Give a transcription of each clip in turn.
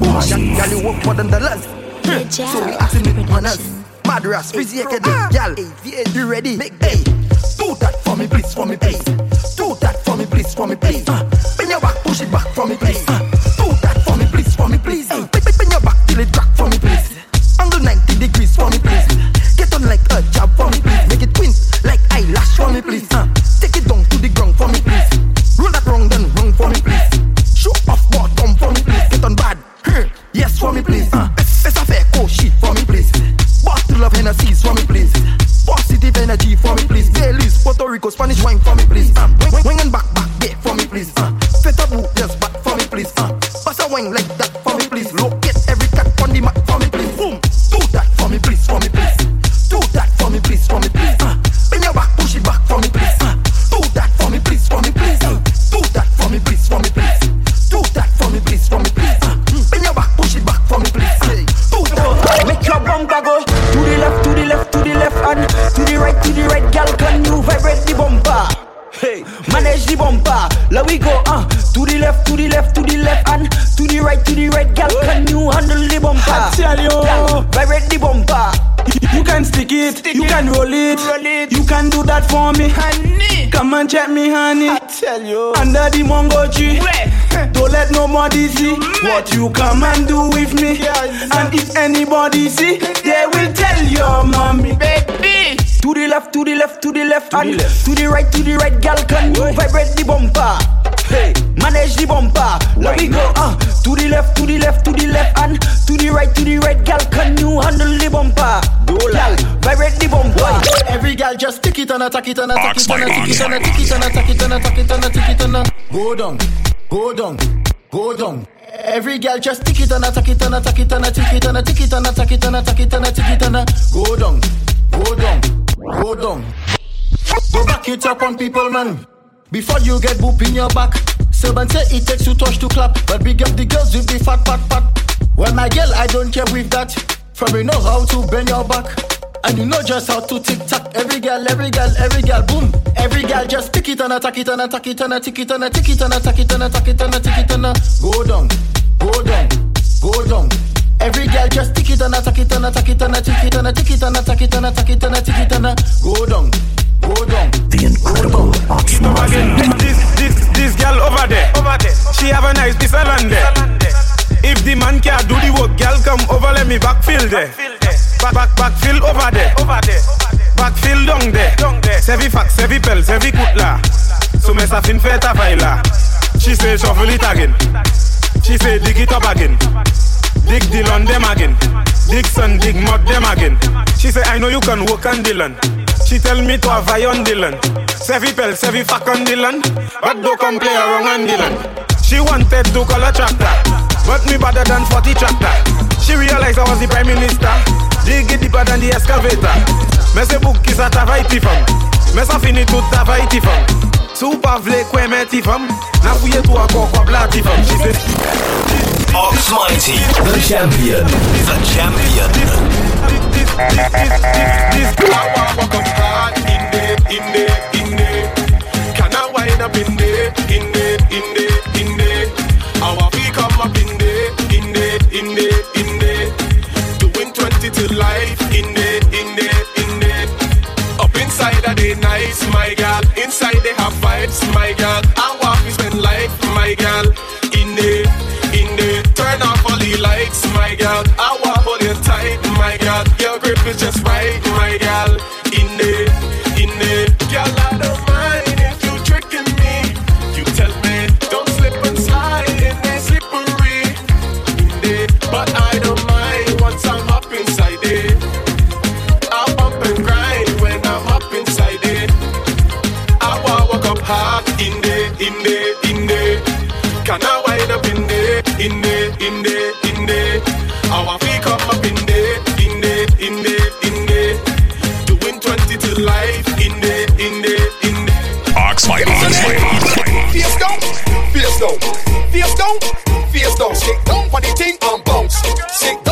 Boom, girl, you work more than dollars. So we asking it manners. Madras, fizzy, gal. You ready? Make day. Do that for me, please, for me, please. Do that for me, please, for me, please. Uh, bend your back, push it back for me, please. Uh, do that for me, please, for me, please. Uh, bend your back till it crack for me, please. Angle 90 degrees for me, please. Get on like a job for me, please. Make it twin Spanish wine for what you come and do with me. And if anybody see, they will tell your mommy. Baby. To the left, to the left, to the left, and the left. to the right, to the right. Girl, can you vibrate the bumper? Hey, manage the bumper. Let me go. Uh, to the left, to the left, to the left, and to the right, to the right. Girl, can you handle the bumper? Girl, vibrate the bumper. Every girl just tick it and attack it and attack it and attack it and attack it and attack it and attack it and attack it and a- go down, go down, go down. Every girl just tick it and attack it and attack it and attack it and attack it and attack it and attack it and attack it and a- go down, go down, go down. Go back it up on people, man. Before you get boop in your back. Seven say it takes two touch to clap, but big up the girls with the fat pat pat. Well, my girl, I don't care with that. For me know how to bend your back. And you know just how to tick tock. Every girl, every girl, every girl, boom. Every girl just tick it and attack it and attack it and attack it and attack it and attack it and attack it and attack it and go down, go down, go down. Every girl just tick it and attack it and attack it and attack it and attack it and attack it and attack it and attack it and go down, go down. The incredible Oxnard. This, this, this girl over there, over there. She have a nice piece of land there. If the man can't do the work, girl come over, let me backfill there. Back, back, backfill over there, over there. Backfill down there, down there. Sevi fax, sevi pel, sevi kutla. So me sa fin fait ta. She say shuffle it again. She say dig it up again. Dig Dylan them again. Dig son, dig mud them again. She say I know you can work on Dylan. She tell me to have on Dylan. Sevi pel, sevi fuck on Dylan. But don't come play around on Dylan. She wanted to call a tractor. But me better than 40 tractor. She realized I was the prime minister. Dig deeper than the excavator. Me se book is a travail fam. Me sa fini tout travail fam. Sou pa vle kwe men ti fam. Na fouye tou akor kwa bla ti fam. She Ox Mighty, the champion. The champion. this, this, this, this, this, Can Doing 20 to life, in there, in there, in there. Up inside are they nice, my girl. Inside they have vibes, my girl. I want to spend life, my girl. In there, in there. Turn off all the lights, my girl. I want hold you tight, my girl. Your grip is just right, Face down, face down, face down, face down. Down for the thing and bounce. Stick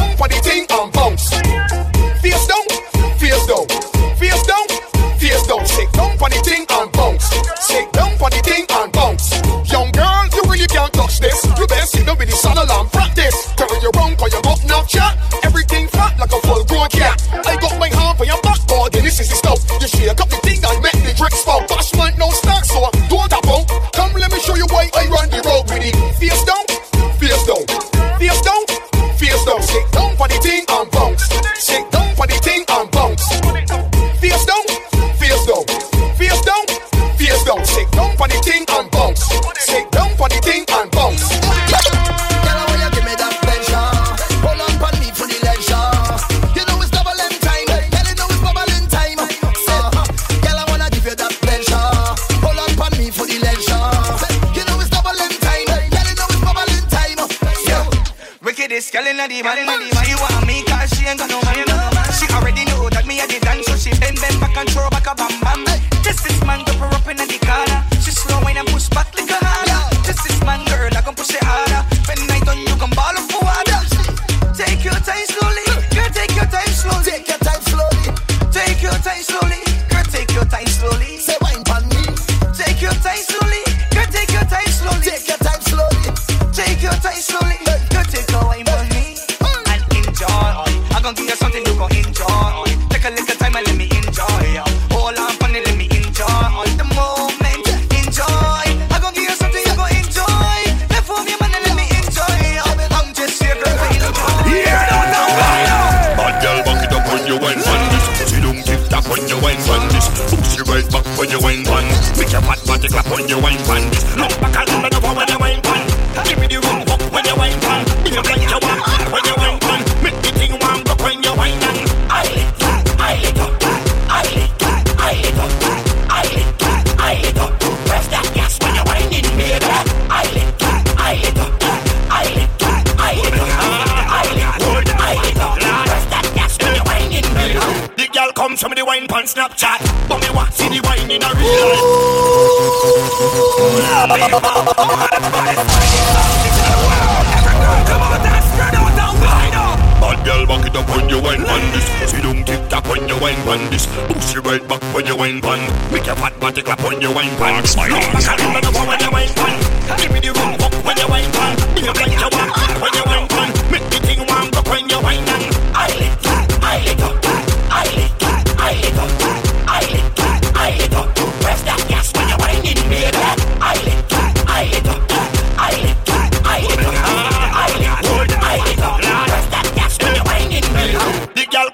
put you in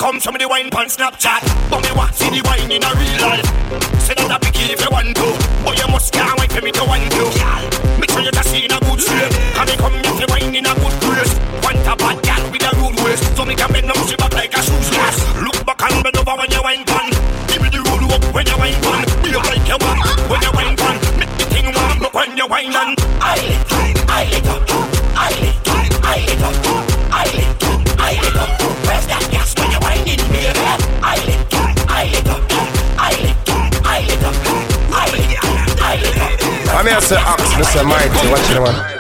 come to me the wine pan Snapchat. But me want see the wine in a real life. Say that I be if you want to, but you must can't wait for me to want to. Make sure you just see in a good shape. Can me come if you wine in a good place? Want a bad girl with a rude waist, so me can bend down she back like a shoes glass. Look back and bend over when you wine pan. Give me the roll up when you wine pan. Do a like you want when you wine pan? Make the thing warm up when you wine and I lit, I lit up. me I say ox, this is mighty, watch it man.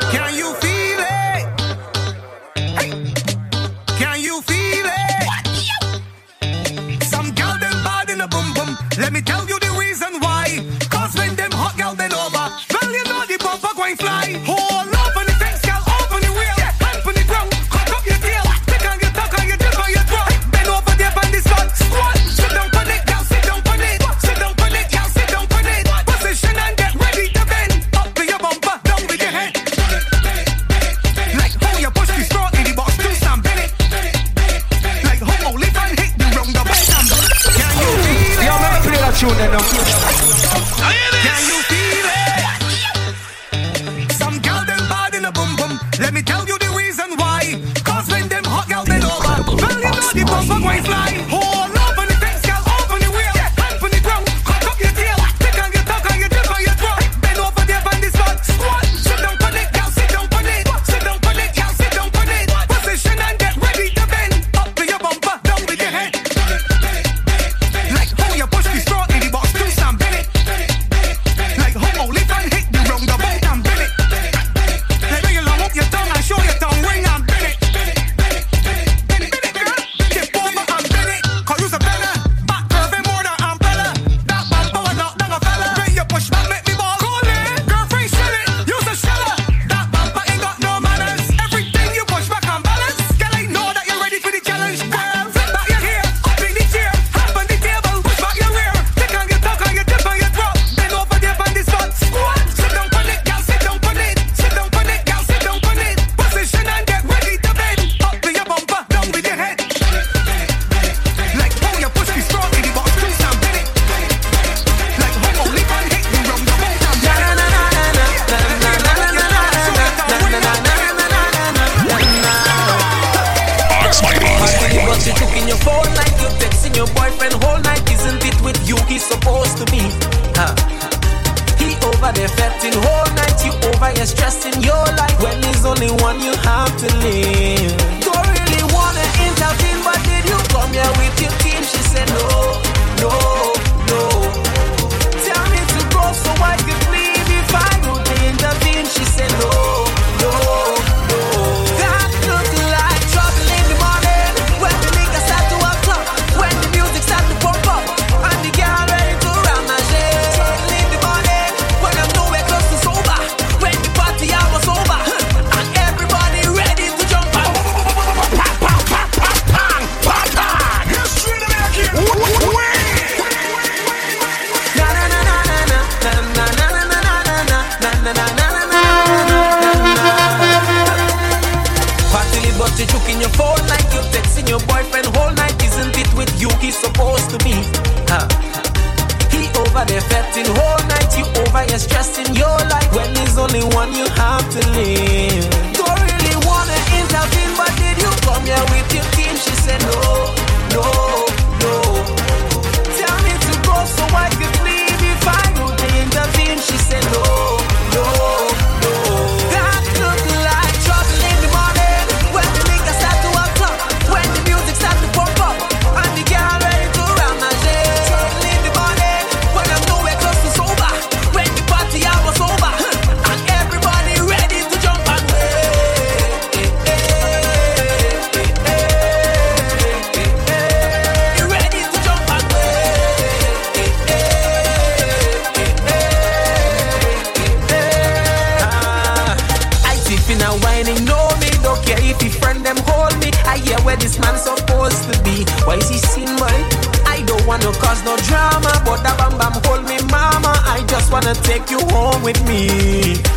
wanna take you home with me.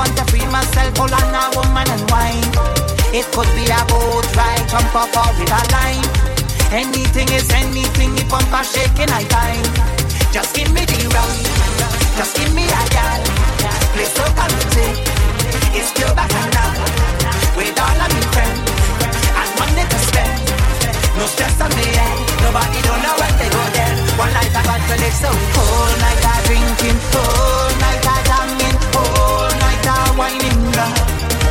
want to free myself, hold on a woman and wine. It could be a boat ride, jump up with a line. Anything is anything, if I'm shaking, I time. Just give me the rum, just give me a gal. Please don't come and take It's still back and now. With all of my friends, and money to spend. No stress on me head, nobody don't know where they go there. One night I got to live, so whole night I drinking, whole night I jamming, whole night I whining down.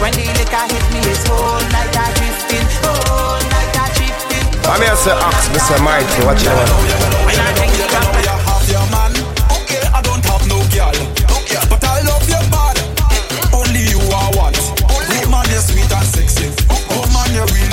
When the liquor hit me, it's whole night I drifting, whole night I drifting. I'm here to ask Mr. Mike what you want. When I drink the cup, you have your man. Okay, I don't have no girl. But I love your body. Only you I want. Woman, you're sweet and sexy. Woman, you're real.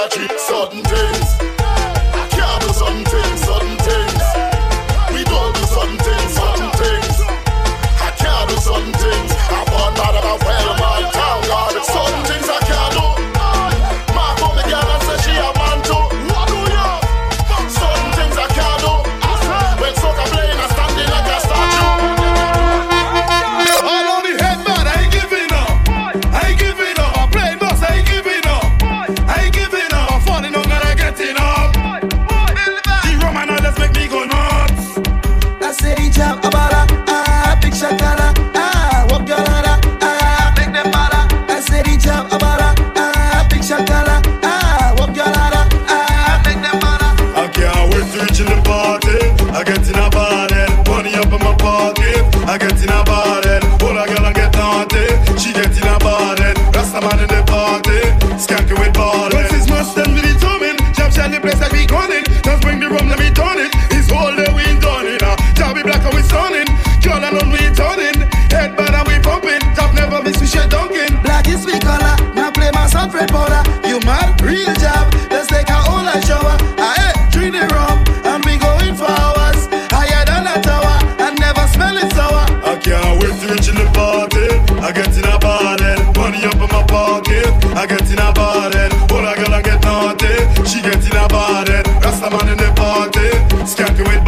catch it.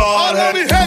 bald head.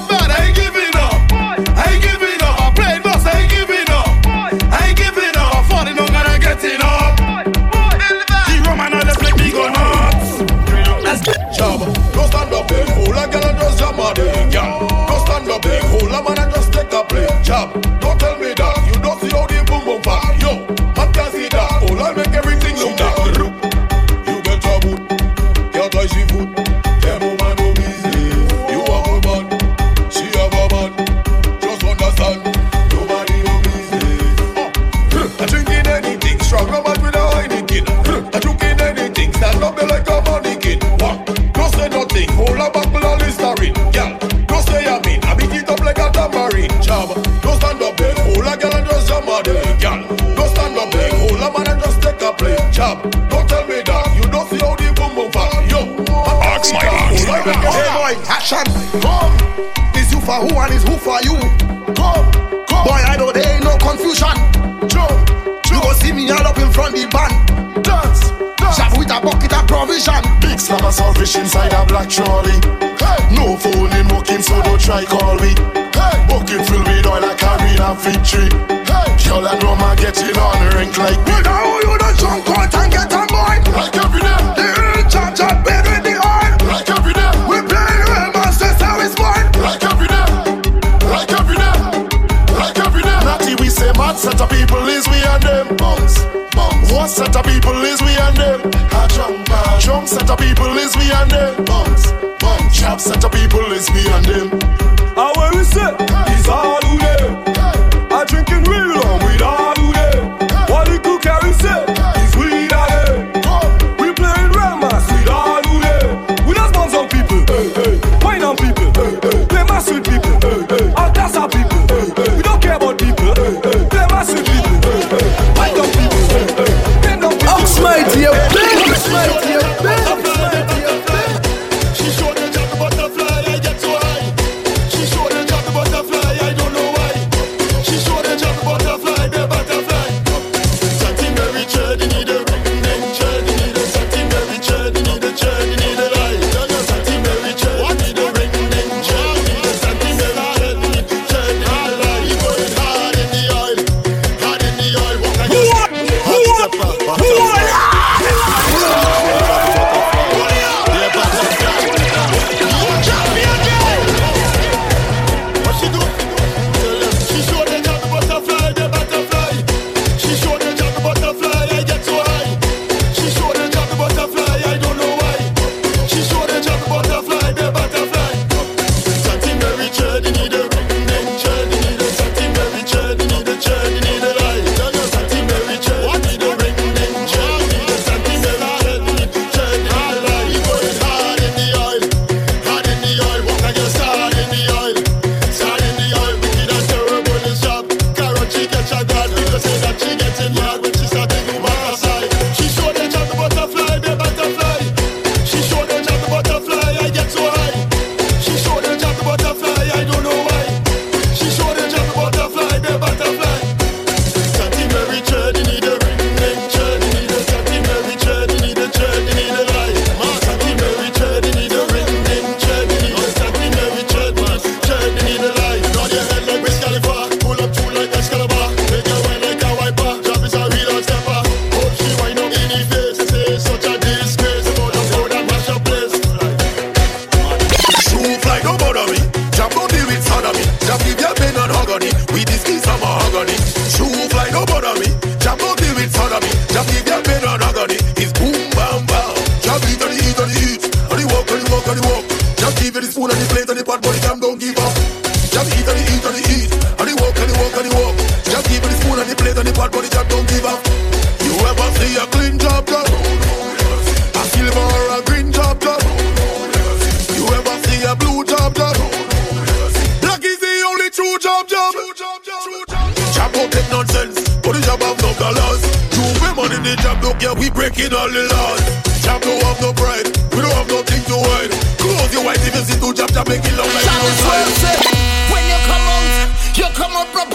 saltfish inside a black trolley. Hey. No phone in working, so don't try call me. Hey. Bucket filled with oil, I carry a victory. Hey. Girl, and know my getting on, rink like me. You know you the drunk out and get a boy. Like every day. of people is me and them. Bounce, bounce. Sharp set of people is me and them. Jab don't have no pride, we don't have nothing to hide. Close your eyes if you see two jab jab, make it loud like outside. When you come out, you come up proper.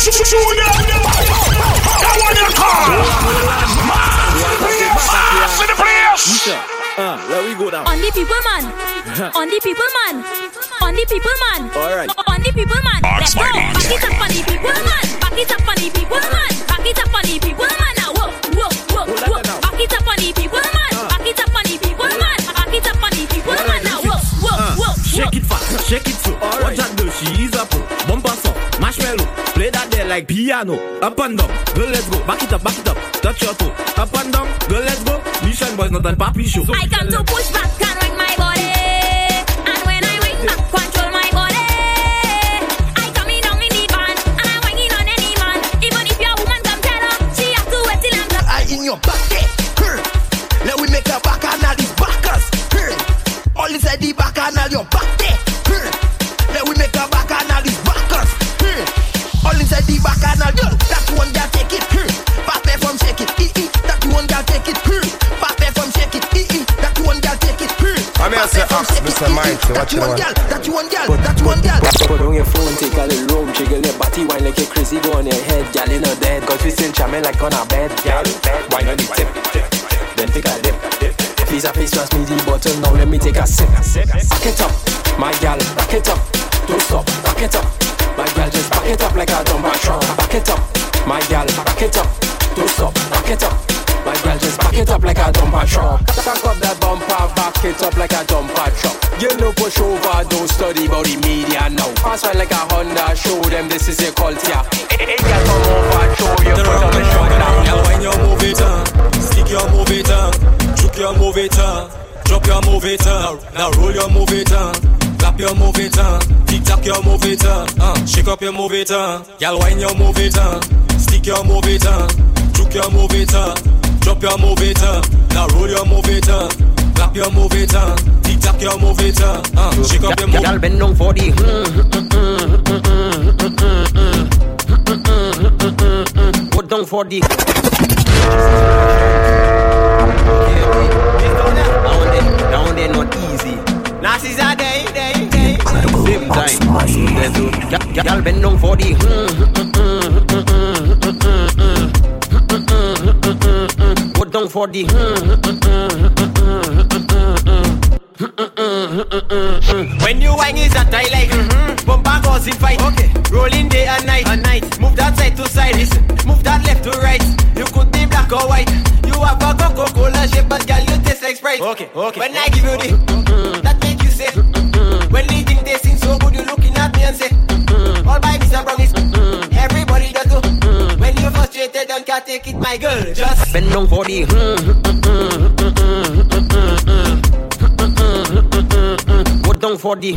Junior, Junior. That one you call. Mass in the place. Uh, where we go now? On the people man. On the people man. On the people man. Alright. On the people man. Let's go. Back it up on the people man. Back it up on the people man. Back it up on the people man. Now whoa, whoa, whoa, whoa. Back it up on the people man. Back it up on the people man. Back it up on the people man. Now whoa, whoa, Uh, whoa, shake it fast, shake it slow. Watch that girl, like piano. Up and down, girl, let's go. Back it up, back it up. Touch your toe. Up and down, girl, let's go. Mission boys, not a papi show. I come to push back and wreck my body. And when I wake back, control my body. I come in down in the van and I whining on any man. Even if your woman come tell her, she have to wait till I'm done. I in your back there. Her. Let we make a back and all these backers. Her. All inside the back and all your back the back and girl. That one girl take it. Her. Pape from shake it. ee, ee. That one girl take it. Her. Pape from shake it. ee, ee. That one girl take it. Her. I'm here to Pape from ask shake it, Mr. ee, ee. Mighty, That what you want? girl. That one girl. That one girl. Put on your phone, take a little room, jiggle your body, wine like a crazy, go on your head, gal in her bed, cause we still jamming like on a bed, gal, wine on the tip, then take a dip, face a face, pass me the bottle, now let me take a sip, back it up, my gal, back it up, don't stop, back it up, my gal just back it up like a dumb truck, back it up, my gal, back it up, don't stop, back it up. My girl just back it up like a dumper truck. Back up that bumper, back it up like a dumper truck. You know push over, don't study about the media now. Pass right like a Honda, show them this is your culture. Hey, hey, girl, come over, show your foot on the shoulder. Girl, when you move it, uh, stick your move it, uh, juke your move it, uh, drop your move it, uh, now roll your move it, uh, clap your move it, uh, tick tock your move it, uh, uh, shake up your move it, uh, girl, when you move it, uh, stick your move it, uh, juke your move it, uh, drop your move it, uh, now roll your move it, uh, clap your move it, uh, tick tock your move it, uh, uh, shake up your move Girl, bend down for the. Go down for the. Down Girl, bend down for the. Go down for the. When you whine is that I like mm-hmm. Bumper goes in fight okay. Rolling day and night and night Move that side to side Listen Move that left to right You could be black or white You have a Coca-Cola shape But girl you taste like Sprite Okay, okay When I give you the can't take it my girl Just Bend down for the. Go down for the.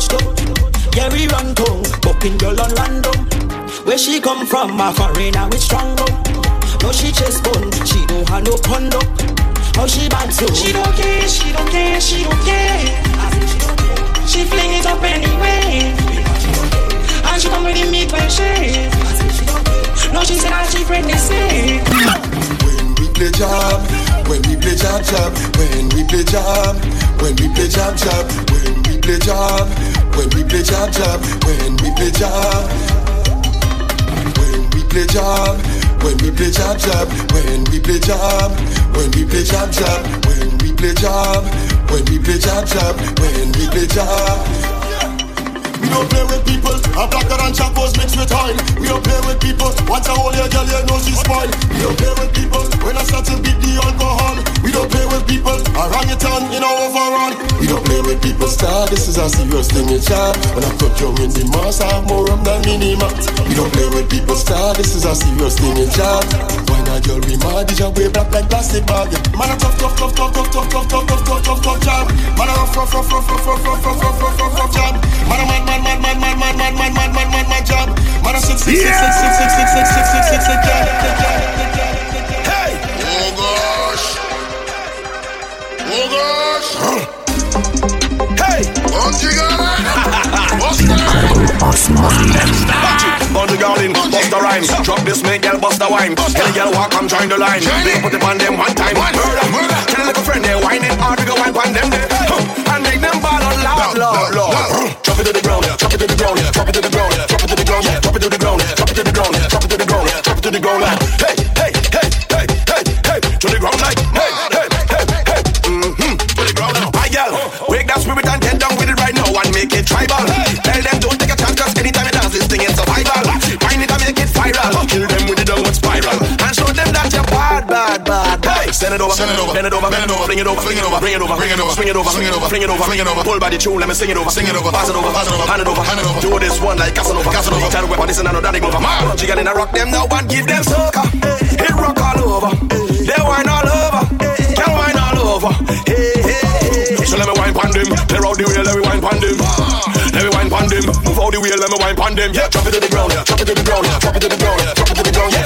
And not is touched up. Yeah, we run tongue. Bucking girl on random. Where she come from, my foreigner with strong rum. No, she chest bone, she don't have no conduct. How she bad so? She don't care, she don't care, she don't care. She fling it up anyway. And she come with the meat when she. No, she said that she pregnant sick. When we play job, when we play job job, when we play job, when we play job job, when we play job, when we play job job, when we play job, when we play job, when we play job job, when we play job, when we play job job, when we play job, when we play job job, when we play job. We don't play with people, a blacker than chapos mixed with oil. We don't play with people, once hold your girl, you know she spoil. We don't play with people, when I start to beat the alcohol. We don't play with people, I run orangutan in our overrun. We don't play with people, star, this is a serious thing, it's job. When I put you in the mass, I have more rum than minimum. We don't play with people, star, this is a serious thing, it's job. Not girl, we mad, your way black like plastic bag. Man, a tough, tough, tough, tough, tough, tough, tough, tough, tough, tough, tough, tough, jam. Man, a rough, rough, rough, rough, rough, rough, rough, rough, rough, rough, rough, jam. Man, a man, man, man, man, man, man, man, man, man, man, man, man, jam. Man, a six, six, six, six, six, six, six, six, six, six, six, six, jam. Hey! Oh gosh! Oh gosh! Hey! What's that? On the garden, bust the rhyme. Drop this, make girl bust the wine. Any girl walk, come join the line. They put it on them one time. Murder, murder. Tell a friend they whining hard, we go wine on them there. Huh. And make them ball on loud, loud, loud. Drop it to the ground, drop it to the ground, drop it to the ground, drop it to the ground, drop it to the ground, drop it to the ground, drop it to the ground, drop it to the ground. Send it over, send it over, bend it over, bend it over, bring it over, bring it over, bring it over, bring it over, swing it over, swing it over, fling it over, fling it over. Pull by the tune, let me sing it over, sing it over, pass it over, pass it over, hand it over, hand it over. Do this one like Casanova, Casanova. Tell the weapon this and another daddy over. Man, she got in a rock them now and give them soca. Hit rock all over, they wine all over, can wine all over. Hey, hey, hey. So let me wine pon them, clear out the way, let me wine pon them. Let me wine pon them, move out the way, let me wine pon them. Yeah, drop it to the ground, drop it to the ground, drop it to the ground, drop it to the ground, drop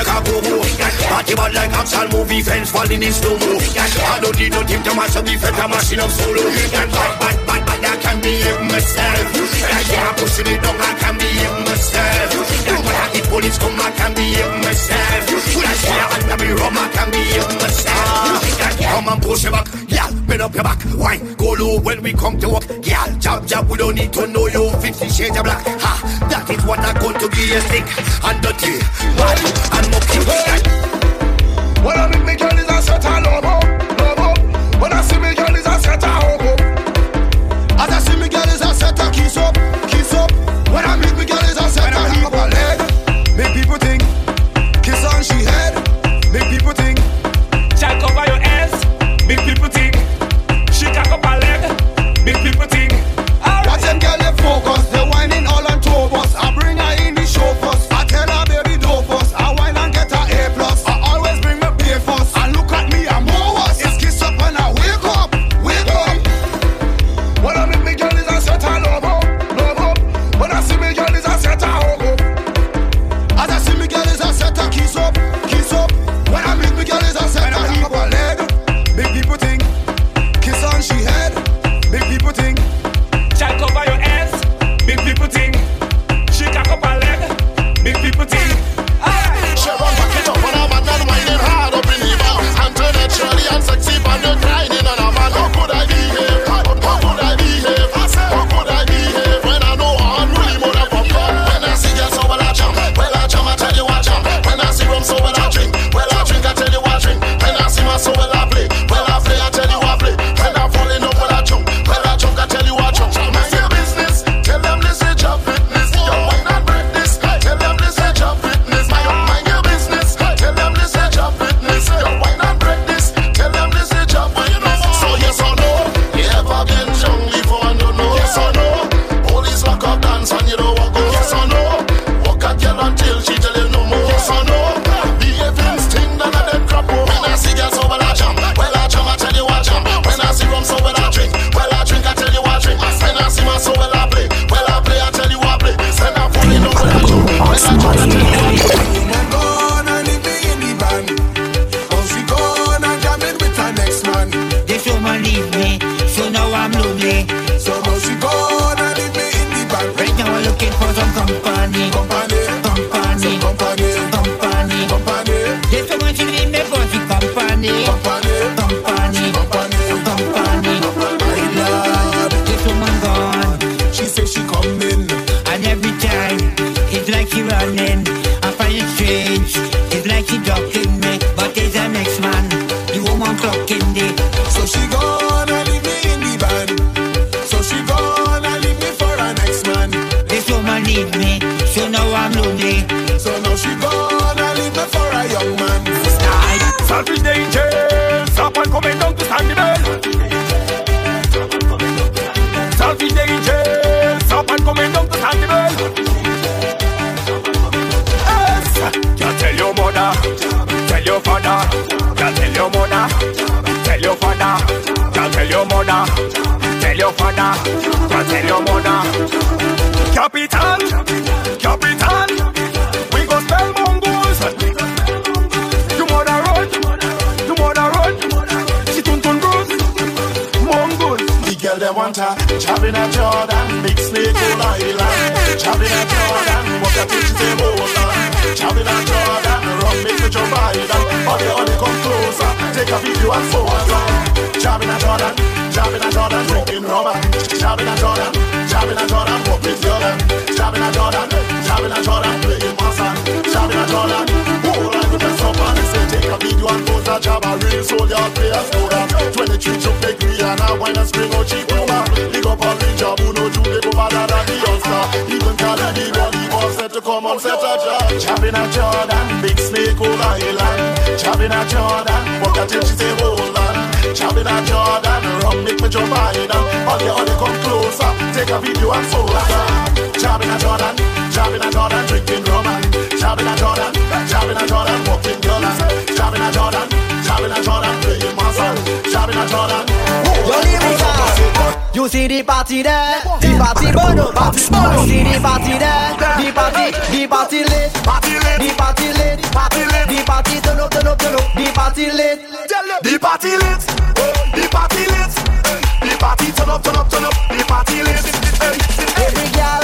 like a go-go. Party bad like action movie fence falling in slow-mo. I don't need no team to mash up the feta machine up solo. Bad, bad, bad, bad, I can behave myself. I can't push it down, I can behave myself. When I hit police come, I can behave myself. When I say under me rum, I can behave myself Come and push your back, yeah, bend up your back. Why? Go low when we come to work, yeah. Jab jab, we don't need to know your Fifty shades of black, ha. That is what I'm going to be a sick and dirty, bad and mucky. When I meet me girl is a certain love lover. When I see me girl is a certain hobo. As I see me mother, tell your father, go tell your mother. Capitan, Capitan, we go spell mongoose. You mother run, you mother run. She tun tun bruise, mongoose. The girl they want her, chopping a Jordan, big snake on island. Chopping a Jordan, what a teach say oh, oh, oh. hold on. Chopping a Jordan, run me Joe Biden. All the all come closer, take a video and photo. Chopping a Jordan, chopping a Jordan, drinking rubber. Chopping a Jordan, chopping a Jordan, walk with Jordan. Chopping a Jordan, chopping a Jordan, playing son. Chopping a Jordan, life with the stop and take a video and photo. Job a real soldier, players go down. 23 chuck the green and a wine and spring out cheap rumor. Big up all the job who know you they go bad at the All-Star. Even Cali the body was set to come on set a job. Chopping a Jordan, big snake over island. Chopping a Jordan, walk a till she say hold on. Chopping a Jordan, rum make me jump Biden. All the other come closer, take a video and photo. Chopping a Jordan, chopping a Jordan, drinking rum. and Chopping a Jordan, chopping a Jordan, walking chopping a Jordan, playing my son. Chopping a Jordan. You see the party there? The party burn up, party burn up. See the party there? The party, the party lit, party lit, the party lit, party lit, the party turn up, turn up, turn up, the party lit. The party lit, the party lit, the party turn up, turn up, turn up, the party lit. Every girl